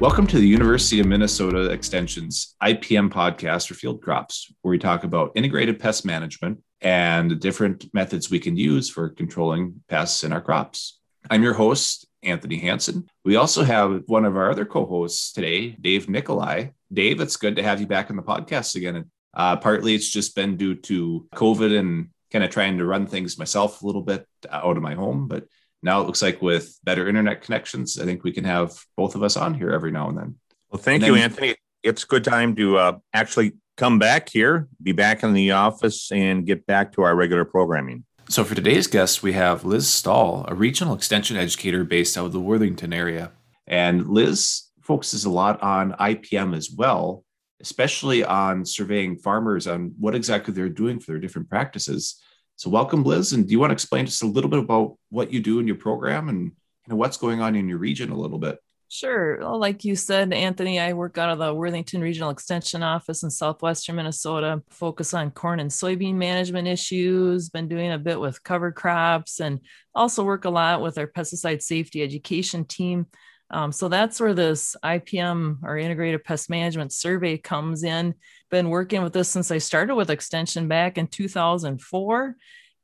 Welcome to the University of Minnesota Extension's IPM podcast for field crops, where we talk about integrated pest management and different methods we can use for controlling pests in our crops. I'm your host, Anthony Hanson. We also have one of our other co hosts today, Dave Nicolai. Dave, it's good to have you back on the podcast again. Uh, partly it's just been due to COVID and kind of trying to run things myself a little bit out of my home, but now it looks like with better internet connections, I think we can have both of us on here every now and then. Well, thank you, Anthony. It's a good time to uh, actually come back here, be back in the office, and get back to our regular programming. So, for today's guest, we have Liz Stahl, a regional extension educator based out of the Worthington area. And Liz focuses a lot on IPM as well, especially on surveying farmers on what exactly they're doing for their different practices. So, welcome, Liz. And do you want to explain just a little bit about what you do in your program and you know, what's going on in your region a little bit? Sure. Well, like you said, Anthony, I work out of the Worthington Regional Extension Office in southwestern Minnesota, focus on corn and soybean management issues, been doing a bit with cover crops, and also work a lot with our pesticide safety education team. Um, so that's where this IPM or integrated pest management survey comes in. Been working with this since I started with Extension back in 2004.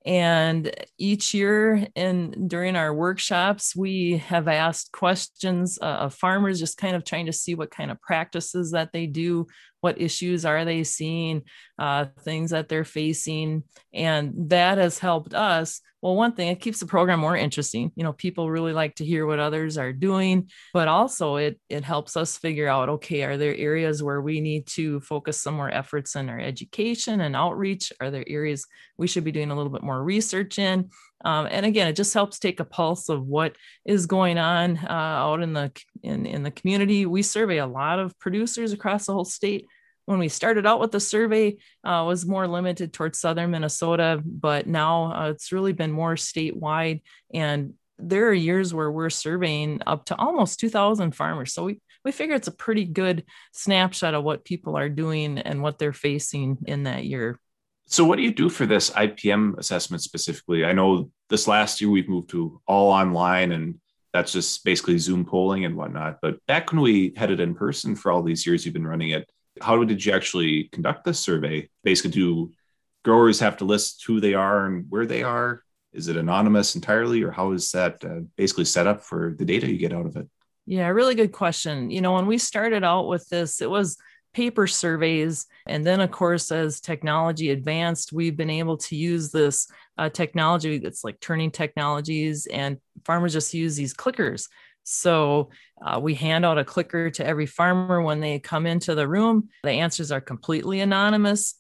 And each year in during our workshops, we have asked questions uh, of farmers, just kind of trying to see what kind of practices that they do, what issues are they seeing, uh, things that they're facing, and that has helped us. Well one thing it keeps the program more interesting. You know people really like to hear what others are doing but also it it helps us figure out okay are there areas where we need to focus some more efforts in our education and outreach? Are there areas we should be doing a little bit more research in? Um, and again it just helps take a pulse of what is going on uh, out in the in, in the community. We survey a lot of producers across the whole state when we started out with the survey uh, was more limited towards southern minnesota but now uh, it's really been more statewide. And there are years where we're surveying up to almost 2000 farmers. So we, we figure it's a pretty good snapshot of what people are doing and what they're facing in that year. So what do you do for this ipm assessment specifically? I know this last year we've moved to all online and that's just basically zoom polling and whatnot but back when we had it in person for all these years you've been running it how did you actually conduct this survey? Basically, do growers have to list who they are and where they are? Is it anonymous entirely, or how is that uh, basically set up for the data you get out of it? Yeah, really good question. You know, when we started out with this, it was paper surveys. And then, of course, as technology advanced, we've been able to use this uh, technology that's like turning technologies, and farmers just use these clickers. So uh, we hand out a clicker to every farmer when they come into the room. The answers are completely anonymous.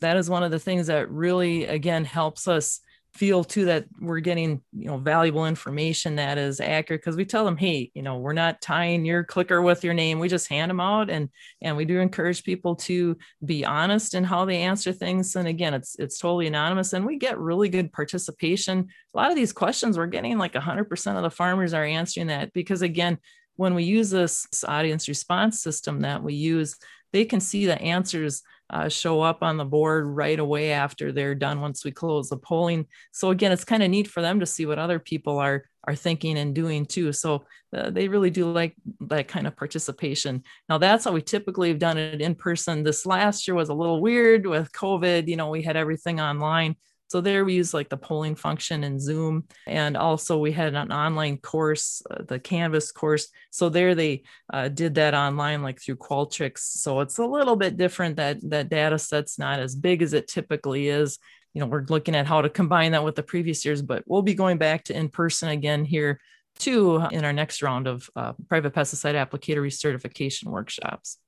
That is one of the things that really, again, helps us feel too that we're getting you know valuable information that is accurate because we tell them hey you know we're not tying your clicker with your name. We just hand them out and and we do encourage people to be honest in how they answer things. And again it's it's totally anonymous and we get really good participation. A lot of these questions we're getting like 100% of the farmers are answering that because again when we use this audience response system that we use they can see the answers uh, show up on the board right away after they're done once we close the polling. So again, it's kind of neat for them to see what other people are are thinking and doing too. So uh, they really do like that kind of participation. Now that's how we typically have done it in person. This last year was a little weird with COVID. You know, we had everything online. So there we use like the polling function in Zoom. And also we had an online course, uh, the Canvas course. So there they uh, did that online like through Qualtrics. So it's a little bit different that that data set's not as big as it typically is. You know, we're looking at how to combine that with the previous years, but we'll be going back to in person again here too in our next round of uh, private pesticide applicator recertification workshops.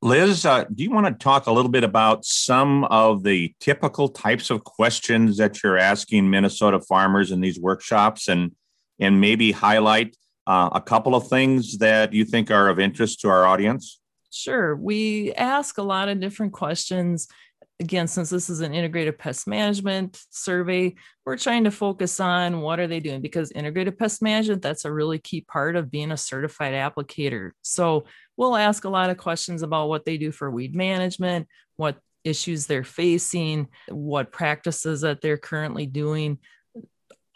Liz, uh, do you want to talk a little bit about some of the typical types of questions that you're asking Minnesota farmers in these workshops and, and maybe highlight uh, a couple of things that you think are of interest to our audience? Sure. We ask a lot of different questions. Again, since this is an integrated pest management survey, we're trying to focus on what are they doing because integrated pest management, that's a really key part of being a certified applicator. So we'll ask a lot of questions about what they do for weed management, what issues they're facing, what practices that they're currently doing.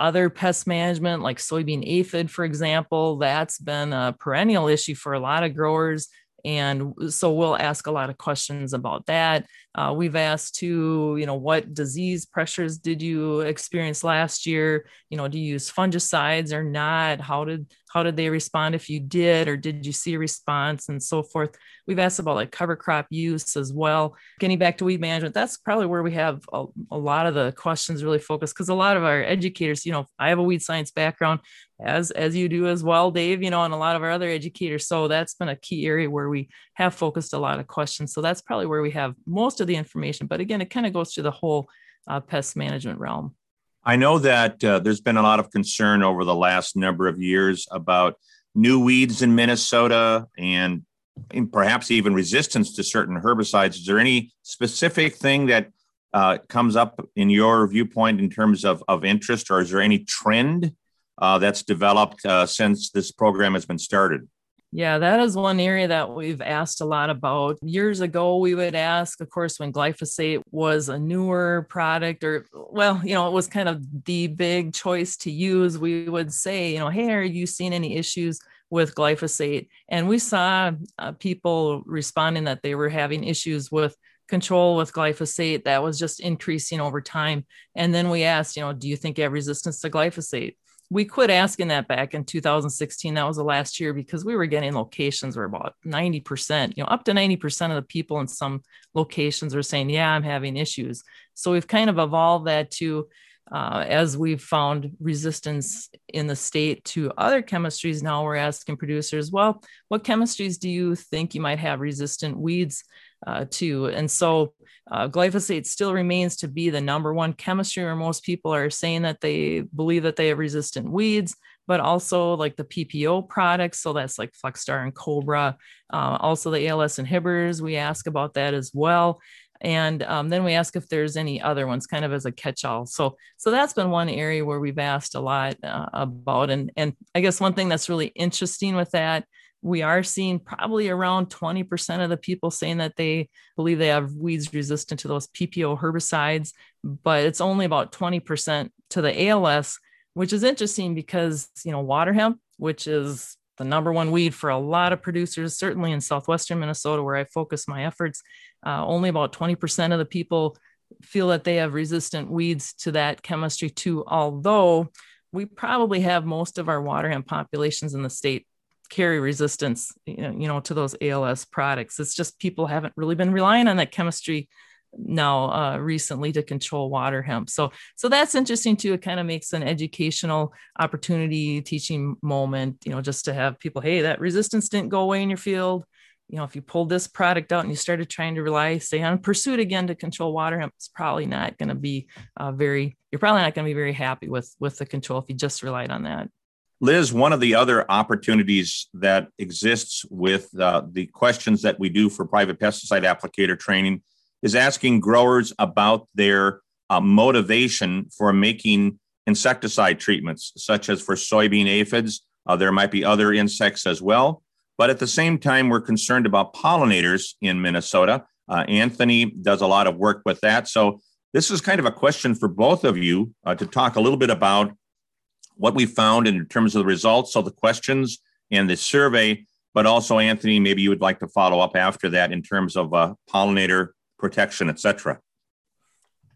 other pest management like soybean aphid, for example, that's been a perennial issue for a lot of growers. And so we'll ask a lot of questions about that. Uh, we've asked to, you know, what disease pressures did you experience last year? You know, do you use fungicides or not? How did how did they respond if you did, or did you see a response and so forth? We've asked about like cover crop use as well. Getting back to weed management, that's probably where we have a, a lot of the questions really focused because a lot of our educators, you know, I have a weed science background as as you do as well dave you know and a lot of our other educators so that's been a key area where we have focused a lot of questions so that's probably where we have most of the information but again it kind of goes to the whole uh, pest management realm i know that uh, there's been a lot of concern over the last number of years about new weeds in minnesota and, and perhaps even resistance to certain herbicides is there any specific thing that uh, comes up in your viewpoint in terms of, of interest or is there any trend uh, that's developed uh, since this program has been started? Yeah, that is one area that we've asked a lot about. Years ago, we would ask, of course, when glyphosate was a newer product, or, well, you know, it was kind of the big choice to use. We would say, you know, hey, are you seeing any issues with glyphosate? And we saw uh, people responding that they were having issues with control with glyphosate that was just increasing over time. And then we asked, you know, do you think you have resistance to glyphosate? We quit asking that back in 2016 that was the last year because we were getting locations where about 90% you know up to 90% of the people in some locations are saying yeah i'm having issues. So we've kind of evolved that to uh, as we've found resistance in the state to other chemistries now we're asking producers well what chemistries do you think you might have resistant weeds uh, too. And so uh, glyphosate still remains to be the number one chemistry where most people are saying that they believe that they have resistant weeds, but also like the PPO products. So that's like Flexstar and Cobra. Uh, also the ALS inhibitors, we ask about that as well. And um, then we ask if there's any other ones, kind of as a catch-all. So, so that's been one area where we've asked a lot uh, about. And and I guess one thing that's really interesting with that we are seeing probably around 20% of the people saying that they believe they have weeds resistant to those PPO herbicides, but it's only about 20% to the ALS, which is interesting because, you know, water hemp, which is the number one weed for a lot of producers, certainly in southwestern Minnesota, where I focus my efforts, uh, only about 20% of the people feel that they have resistant weeds to that chemistry too, although we probably have most of our water hemp populations in the state carry resistance, you know, you know, to those ALS products. It's just people haven't really been relying on that chemistry now uh, recently to control water hemp. So, so that's interesting too. It kind of makes an educational opportunity, teaching moment. You know, just to have people, hey, that resistance didn't go away in your field. You know, if you pulled this product out and you started trying to rely, say, on pursuit again to control water hemp, it's probably not going to be uh, very. You're probably not going to be very happy with with the control if you just relied on that. Liz, one of the other opportunities that exists with uh, the questions that we do for private pesticide applicator training is asking growers about their uh, motivation for making insecticide treatments, such as for soybean aphids. Uh, there might be other insects as well. But at the same time, we're concerned about pollinators in Minnesota. Uh, Anthony does a lot of work with that. So, this is kind of a question for both of you uh, to talk a little bit about what we found in terms of the results, so the questions and the survey, but also Anthony, maybe you would like to follow up after that in terms of uh, pollinator protection, et cetera.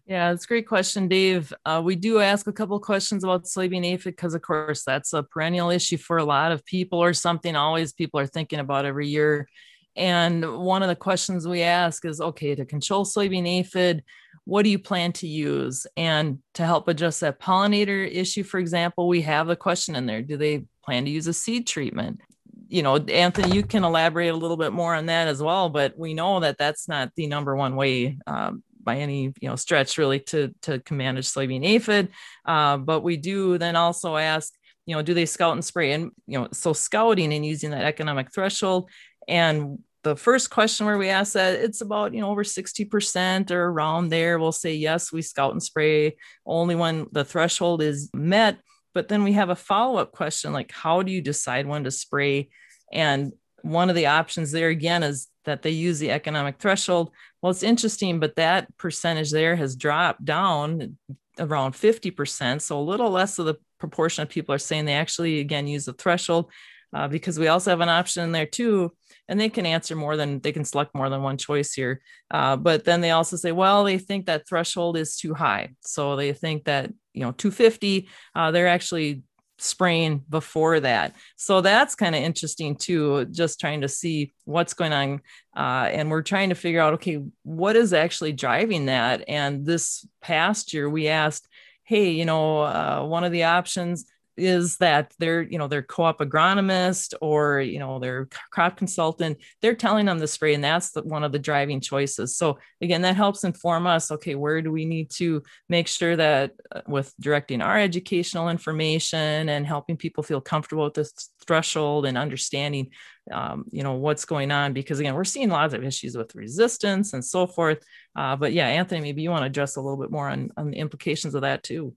Yeah, it's a great question, Dave. Uh, we do ask a couple questions about soybean aphid because, of course, that's a perennial issue for a lot of people, or something always people are thinking about every year. And one of the questions we ask is, okay, to control soybean aphid, what do you plan to use? And to help address that pollinator issue, for example, we have a question in there. Do they plan to use a seed treatment? You know, Anthony, you can elaborate a little bit more on that as well, but we know that that's not the number one way um, by any you know stretch really to to manage soybean aphid. Uh, but we do then also ask, you know, do they scout and spray? And you know, so scouting and using that economic threshold and the first question where we ask that it's about you know over 60% or around there we'll say yes we scout and spray only when the threshold is met but then we have a follow-up question like how do you decide when to spray and one of the options there again is that they use the economic threshold well it's interesting but that percentage there has dropped down around 50%. So a little less of the proportion of people are saying they actually, again, use the threshold uh, because we also have an option in there too. And they can answer more than they can select more than one choice here. Uh, but then they also say, well, they think that threshold is too high. So they think that, you know, 250, uh, they're actually spraying before that. So that's kind of interesting too, just trying to see what's going on. Uh, and we're trying to figure out, okay, what is actually driving that? And this past year, we asked, hey, you know, uh, one of the options is that they're you know their co-op agronomist or you know their crop consultant they're telling them the spray and that's the, one of the driving choices. So again that helps inform us okay where do we need to make sure that uh, with directing our educational information and helping people feel comfortable with this threshold and understanding um, you know what's going on because again we're seeing lots of issues with resistance and so forth. Uh, but yeah anthony maybe you want to address a little bit more on, on the implications of that too.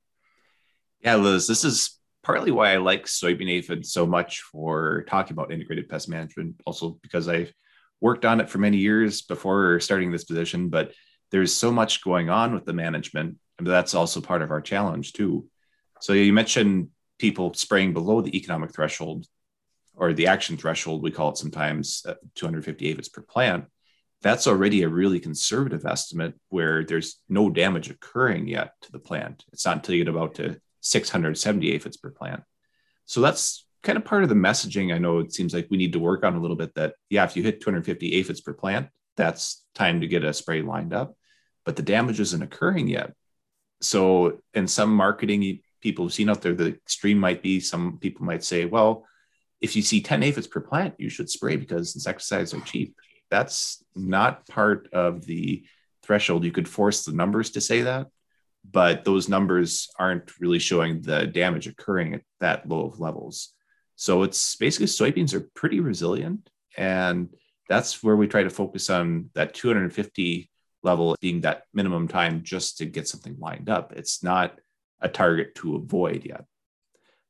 Yeah liz this is partly why I like soybean aphid so much for talking about integrated pest management. Also because I've worked on it for many years before starting this position, but there's so much going on with the management, and that's also part of our challenge too. So you mentioned people spraying below the economic threshold or the action threshold, we call it sometimes uh, 250 aphids per plant. That's already a really conservative estimate where there's no damage occurring yet to the plant. It's not until you get about to 670 aphids per plant. So that's kind of part of the messaging. I know it seems like we need to work on a little bit that, yeah, if you hit 250 aphids per plant, that's time to get a spray lined up, but the damage isn't occurring yet. So, in some marketing people have seen out there, the extreme might be some people might say, well, if you see 10 aphids per plant, you should spray because insecticides are cheap. That's not part of the threshold. You could force the numbers to say that, but those numbers aren't really showing the damage occurring at that low of levels. So it's basically soybeans are pretty resilient. And that's where we try to focus on that 250 level being that minimum time just to get something lined up. It's not a target to avoid yet.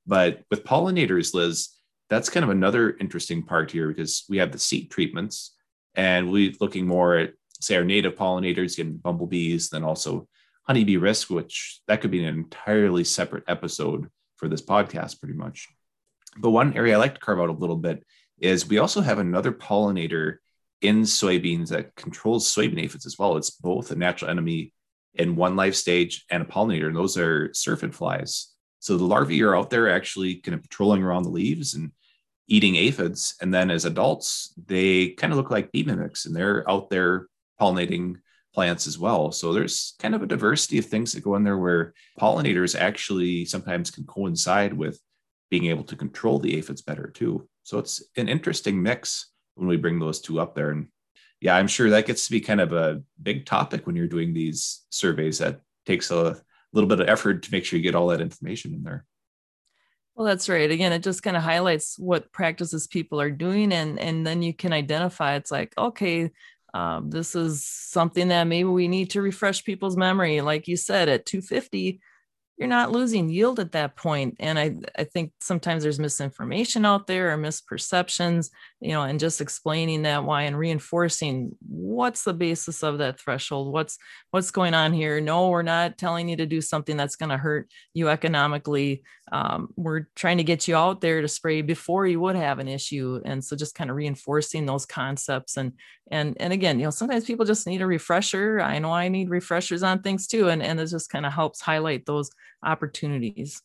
But with pollinators, Liz, that's kind of another interesting part here because we have the seed treatments and we're looking more at, say, our native pollinators, getting bumblebees, then also honeybee risk, which that could be an entirely separate episode for this podcast, pretty much. But one area I like to carve out a little bit is we also have another pollinator in soybeans that controls soybean aphids as well. It's both a natural enemy in one life stage and a pollinator, and those are syrphid flies. So the larvae are out there actually kind of patrolling around the leaves and eating aphids. And then as adults, they kind of look like bee mimics and they're out there pollinating plants as well. So there's kind of a diversity of things that go in there where pollinators actually sometimes can coincide with being able to control the aphids better too. So it's an interesting mix when we bring those two up there. And yeah, I'm sure that gets to be kind of a big topic when you're doing these surveys that takes a little bit of effort to make sure you get all that information in there. Well, that's right. Again, it just kind of highlights what practices people are doing, and and then you can identify. It's like, okay, um, this is something that maybe we need to refresh people's memory. Like you said, at 250, you're not losing yield at that point. And i i think sometimes there's misinformation out there or misperceptions you know and just explaining that why and reinforcing what's the basis of that threshold? What's what's going on here? No we're not telling you to do something that's going to hurt you economically um, we're trying to get you out there to spray before you would have an issue. And so just kind of reinforcing those concepts and and and again you know sometimes people just need a refresher. I know i need refreshers on things too and and it just kind of helps highlight those opportunities.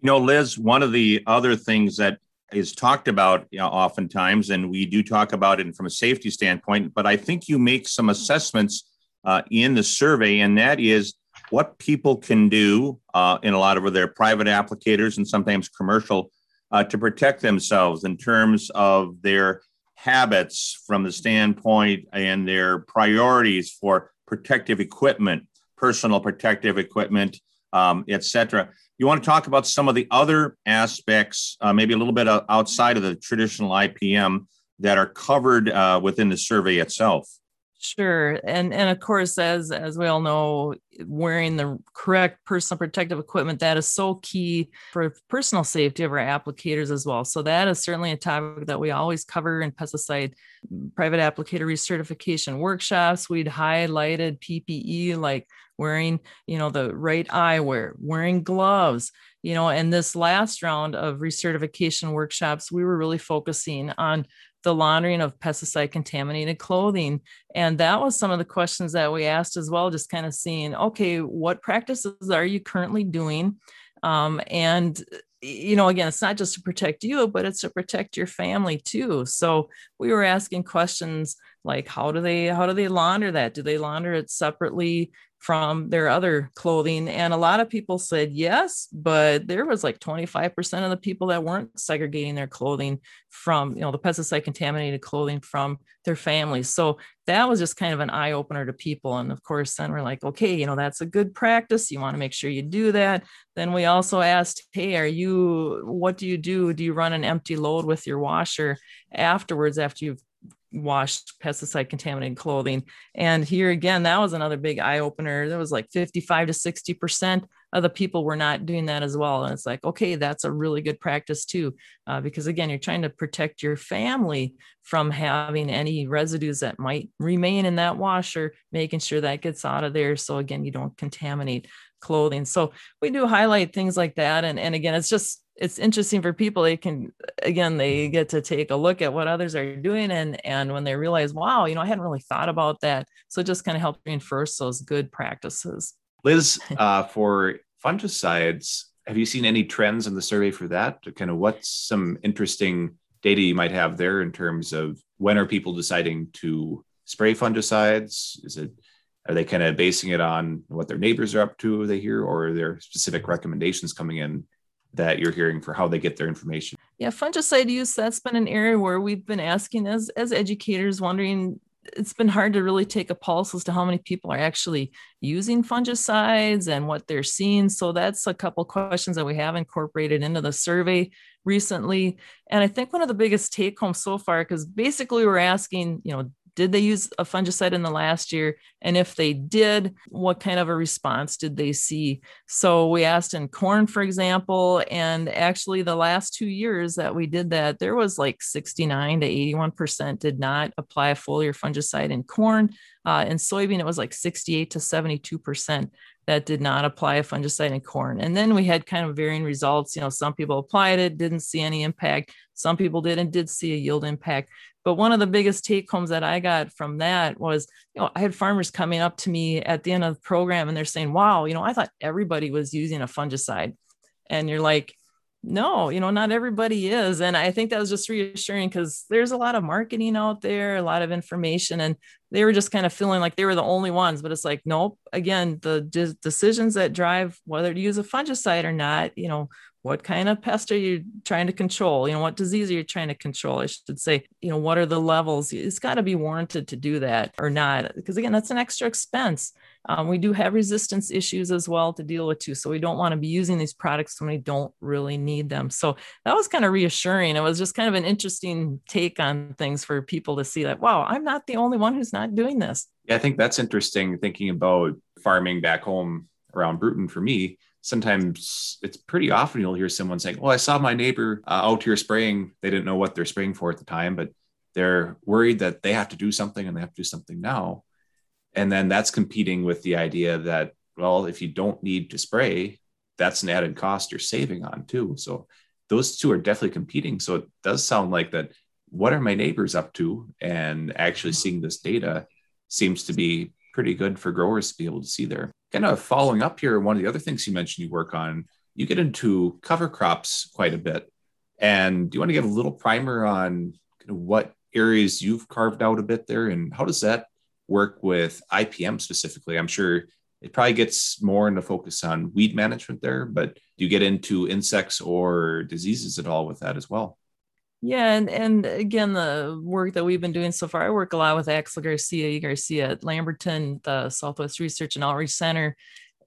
You know liz one of the other things that is talked about you know, oftentimes and we do talk about it from a safety standpoint but i think you make some assessments uh, in the survey and that is what people can do uh, in a lot of their private applicators and sometimes commercial uh, to protect themselves in terms of their habits from the standpoint and their priorities for protective equipment, personal protective equipment, um, et cetera. You want to talk about some of the other aspects, uh, maybe a little bit outside of the traditional IPM that are covered uh, within the survey itself. Sure. And and of course, as as we all know, wearing the correct personal protective equipment, that is so key for personal safety of our applicators as well. So that is certainly a topic that we always cover in pesticide mm, private applicator recertification workshops. We'd highlighted PPE like wearing, you know, the right eyewear, wearing gloves, you know, and this last round of recertification workshops, we were really focusing on the laundering of pesticide contaminated clothing. And that was some of the questions that we asked as well, just kind of seeing, okay, what practices are you currently doing? Um, and you know, again, it's not just to protect you, but it's to protect your family too. So we were asking questions like, how do they how do they launder that? Do they launder it separately from their other clothing? And a lot of people said yes, but there was like 25% of the people that weren't segregating their clothing from, you know, the pesticide contaminated clothing from their families. So that was just kind of an eye opener to people. And of course, then we're like, okay, you know, that's a good practice. You want to make sure you do that. Then we also asked, hey, are you, what do you do? Do you run an empty load with your washer afterwards after you've washed pesticide contaminated clothing. And here again, that was another big eye opener. There was like 55 to 60% of the people were not doing that as well. And it's like, okay, that's a really good practice too. Uh, because again, you're trying to protect your family from having any residues that might remain in that washer, making sure that gets out of there. So again, you don't contaminate clothing. So we do highlight things like that. And, and again, it's just it's interesting for people. They can again they get to take a look at what others are doing and and when they realize wow you know i hadn't really thought about that. So just kind of help reinforce those good practices. Liz uh, for fungicides have you seen any trends in the survey for that? Kind of what's some interesting data you might have there in terms of when are people deciding to spray fungicides? Is it are they kind of basing it on what their neighbors are up to they hear or are there specific recommendations coming in that you're hearing for how they get their information? Yeah, fungicide use, that's been an area where we've been asking as, as educators, wondering it's been hard to really take a pulse as to how many people are actually using fungicides and what they're seeing. So that's a couple questions that we have incorporated into the survey recently. And I think one of the biggest take home so far, because basically we're asking, you know, did they use a fungicide in the last year? And if they did, what kind of a response did they see? So we asked in corn, for example, and actually the last two years that we did that, there was like 69 to 81% did not apply a foliar fungicide in corn. Uh, in soybean, it was like 68 to 72% that did not apply a fungicide in corn. And then we had kind of varying results. You know, some people applied it, didn't see any impact. Some people did and did see a yield impact. But one of the biggest take homes that I got from that was, you know, I had farmers coming up to me at the end of the program and they're saying, wow, you know, I thought everybody was using a fungicide. And you're like, no, you know, not everybody is. And I think that was just reassuring because there's a lot of marketing out there, a lot of information, and they were just kind of feeling like they were the only ones. But it's like, nope, again, the de- decisions that drive whether to use a fungicide or not, you know, what kind of pest are you trying to control? You know what disease are you trying to control? I should say you know what are the levels? It's got to be warranted to do that or not because again that's an extra expense. Um, we do have resistance issues as well to deal with too so we don't want to be using these products when we don't really need them. So that was kind of reassuring. It was just kind of an interesting take on things for people to see that wow i'm not the only one who's not doing this. Yeah i think that's interesting thinking about farming back home around Brewton for me sometimes it's pretty often you'll hear someone saying, Well, I saw my neighbor uh, out here spraying. They didn't know what they're spraying for at the time, but they're worried that they have to do something and they have to do something now. And then that's competing with the idea that, well, if you don't need to spray, that's an added cost you're saving on too. So those two are definitely competing. So it does sound like that. What are my neighbors up to? And actually seeing this data seems to be pretty good for growers to be able to see there kind of following up here, one of the other things you mentioned you work on, you get into cover crops quite a bit. And do you want to give a little primer on kind of what areas you've carved out a bit there and how does that work with IPM specifically? I'm sure it probably gets more into focus on weed management there, but do you get into insects or diseases at all with that as well? Yeah, and and again, the work that we've been doing so far, I work a lot with Axel Garcia Garcia at Lamberton, the Southwest Research and Outreach Center,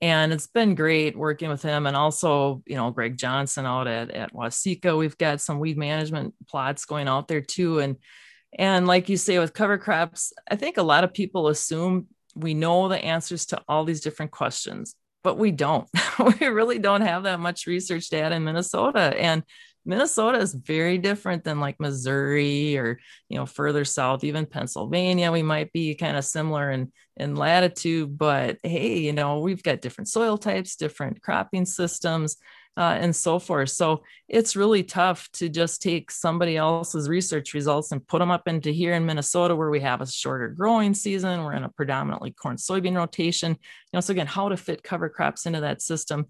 and it's been great working with him, and also you know Greg Johnson out at at Waseca. We've got some weed management plots going out there too, and and like you say with cover crops, I think a lot of people assume we know the answers to all these different questions, but we don't. we really don't have that much research data in Minnesota, and Minnesota is very different than like Missouri or, you know, further south, even Pennsylvania. We might be kind of similar in, in latitude, but hey, you know, we've got different soil types, different cropping systems uh, and so forth. So it's really tough to just take somebody else's research results and put them up into here in Minnesota, where we have a shorter growing season. We're in a predominantly corn soybean rotation. You know, so again, how to fit cover crops into that system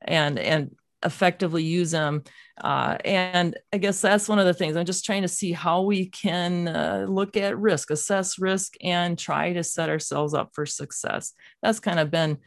and and effectively use them. Uh, and I guess that's one of the things I'm just trying to see how we can uh, look at risk, assess risk, and try to set ourselves up for success. That's kind of been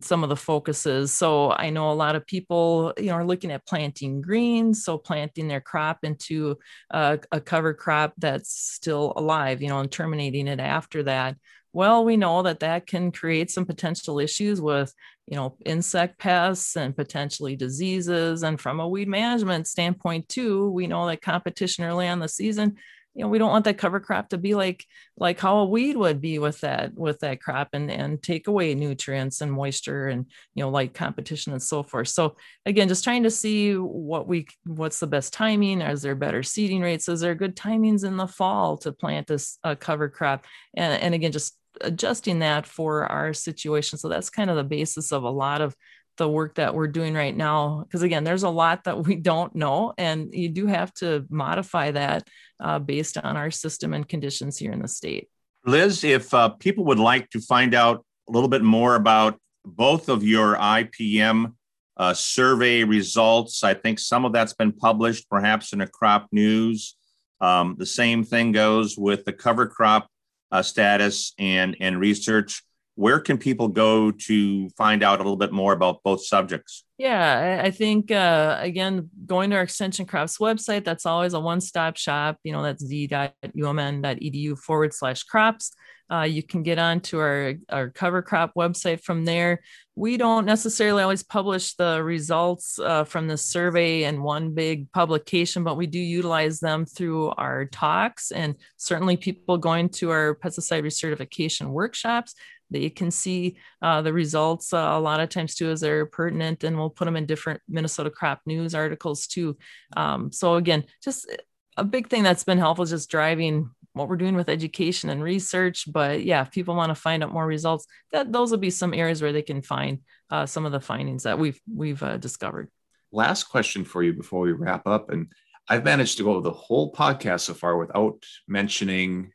some of the focuses. So I know a lot of people, you know, are looking at planting greens, so planting their crop into a, a cover crop that's still alive, you know, and terminating it after that well we know that that can create some potential issues with you know, insect pests and potentially diseases. And from a weed management standpoint, too, we know that competition early on the season, you know, we don't want that cover crop to be like like how a weed would be with that with that crop and and take away nutrients and moisture and you know light competition and so forth. So again, just trying to see what we what's the best timing. Is there better seeding rates? Is there good timings in the fall to plant this uh, cover crop? And and again, just adjusting that for our situation. So that's kind of the basis of a lot of the work that we're doing right now. Because again, there's a lot that we don't know, and you do have to modify that uh, based on our system and conditions here in the state. Liz, if uh, people would like to find out a little bit more about both of your IPM uh, survey results, I think some of that's been published perhaps in a crop news. Um, the same thing goes with the cover crop uh, status and and research where can people go to find out a little bit more about both subjects yeah i think uh, again going to our extension crops website that's always a one-stop shop you know that's z.umn.edu forward slash crops uh, you can get onto our, our cover crop website from there. We don't necessarily always publish the results uh, from the survey in one big publication, but we do utilize them through our talks and certainly people going to our pesticide recertification workshops. They can see uh, the results uh, a lot of times too as they're pertinent, and we'll put them in different Minnesota crop news articles too. Um, so again, just a big thing that's been helpful is just driving what we're doing with education and research. But yeah, if people want to find out more results, that those will be some areas where they can find uh, some of the findings that we've we've uh, discovered. Last question for you before we wrap up, and I've managed to go the whole podcast so far without mentioning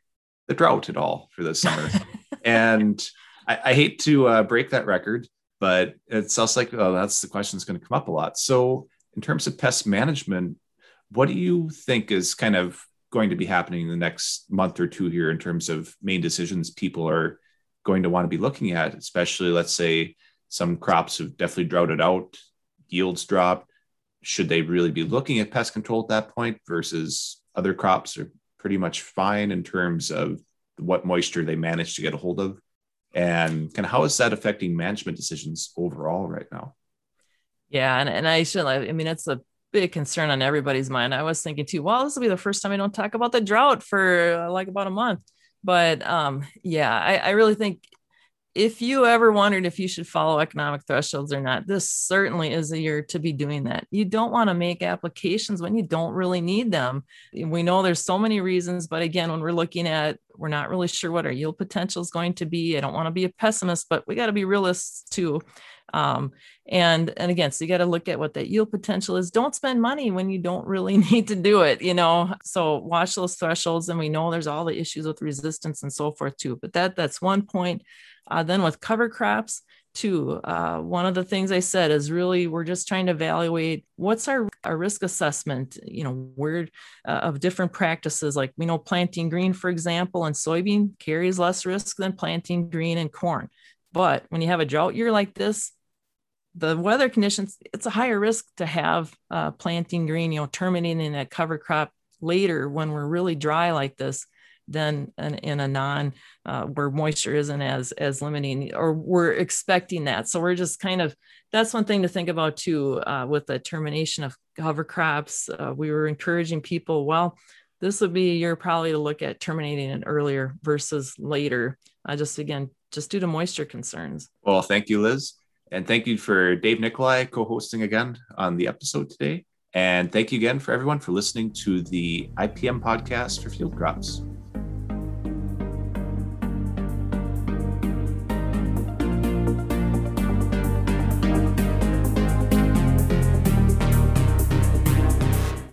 the drought at all for this summer, and I, I, hate to uh, break that record, but it sounds like oh, that's the question that's going to come up a lot. So, in terms of pest management, what do you think is kind of going to be happening in the next month or two here in terms of main decisions people are going to want to be looking at, especially let's say some crops have definitely droughted out, yields dropped. Should they really be looking at pest control at that point versus other crops are pretty much fine in terms of what moisture they manage to get a hold of? And kind of how is that affecting management decisions overall right now? Yeah, and, and I should I mean it's a big concern on everybody's mind. I was thinking too, well, this will be the first time I don't talk about the drought for like about a month. But um, yeah, I, I really think if you ever wondered if you should follow economic thresholds or not, this certainly is a year to be doing that. You don't want to make applications when you don't really need them. We know there's so many reasons, but again, when we're looking at, we're not really sure what our yield potential is going to be. I don't want to be a pessimist, but we got to be realists too. Um, and and again, so you got to look at what that yield potential is. Don't spend money when you don't really need to do it, you know. So watch those thresholds, and we know there's all the issues with resistance and so forth too. But that that's one point. Uh, then with cover crops, too. Uh, one of the things I said is really we're just trying to evaluate what's our, our risk assessment, you know, where uh, of different practices. Like we know planting green, for example, and soybean carries less risk than planting green and corn. But when you have a drought year like this, the weather conditions, it's a higher risk to have uh, planting green, you know, terminating a cover crop later when we're really dry like this than in, in a non uh, where moisture isn't as as limiting or we're expecting that. So we're just kind of that's one thing to think about too uh, with the termination of cover crops. Uh, we were encouraging people well this would be a year probably to look at terminating it earlier versus later uh, just again just due to moisture concerns. Well thank you liz and thank you for Dave Nicolai co hosting again on the episode today. And thank you again for everyone for listening to the IPM podcast for field crops.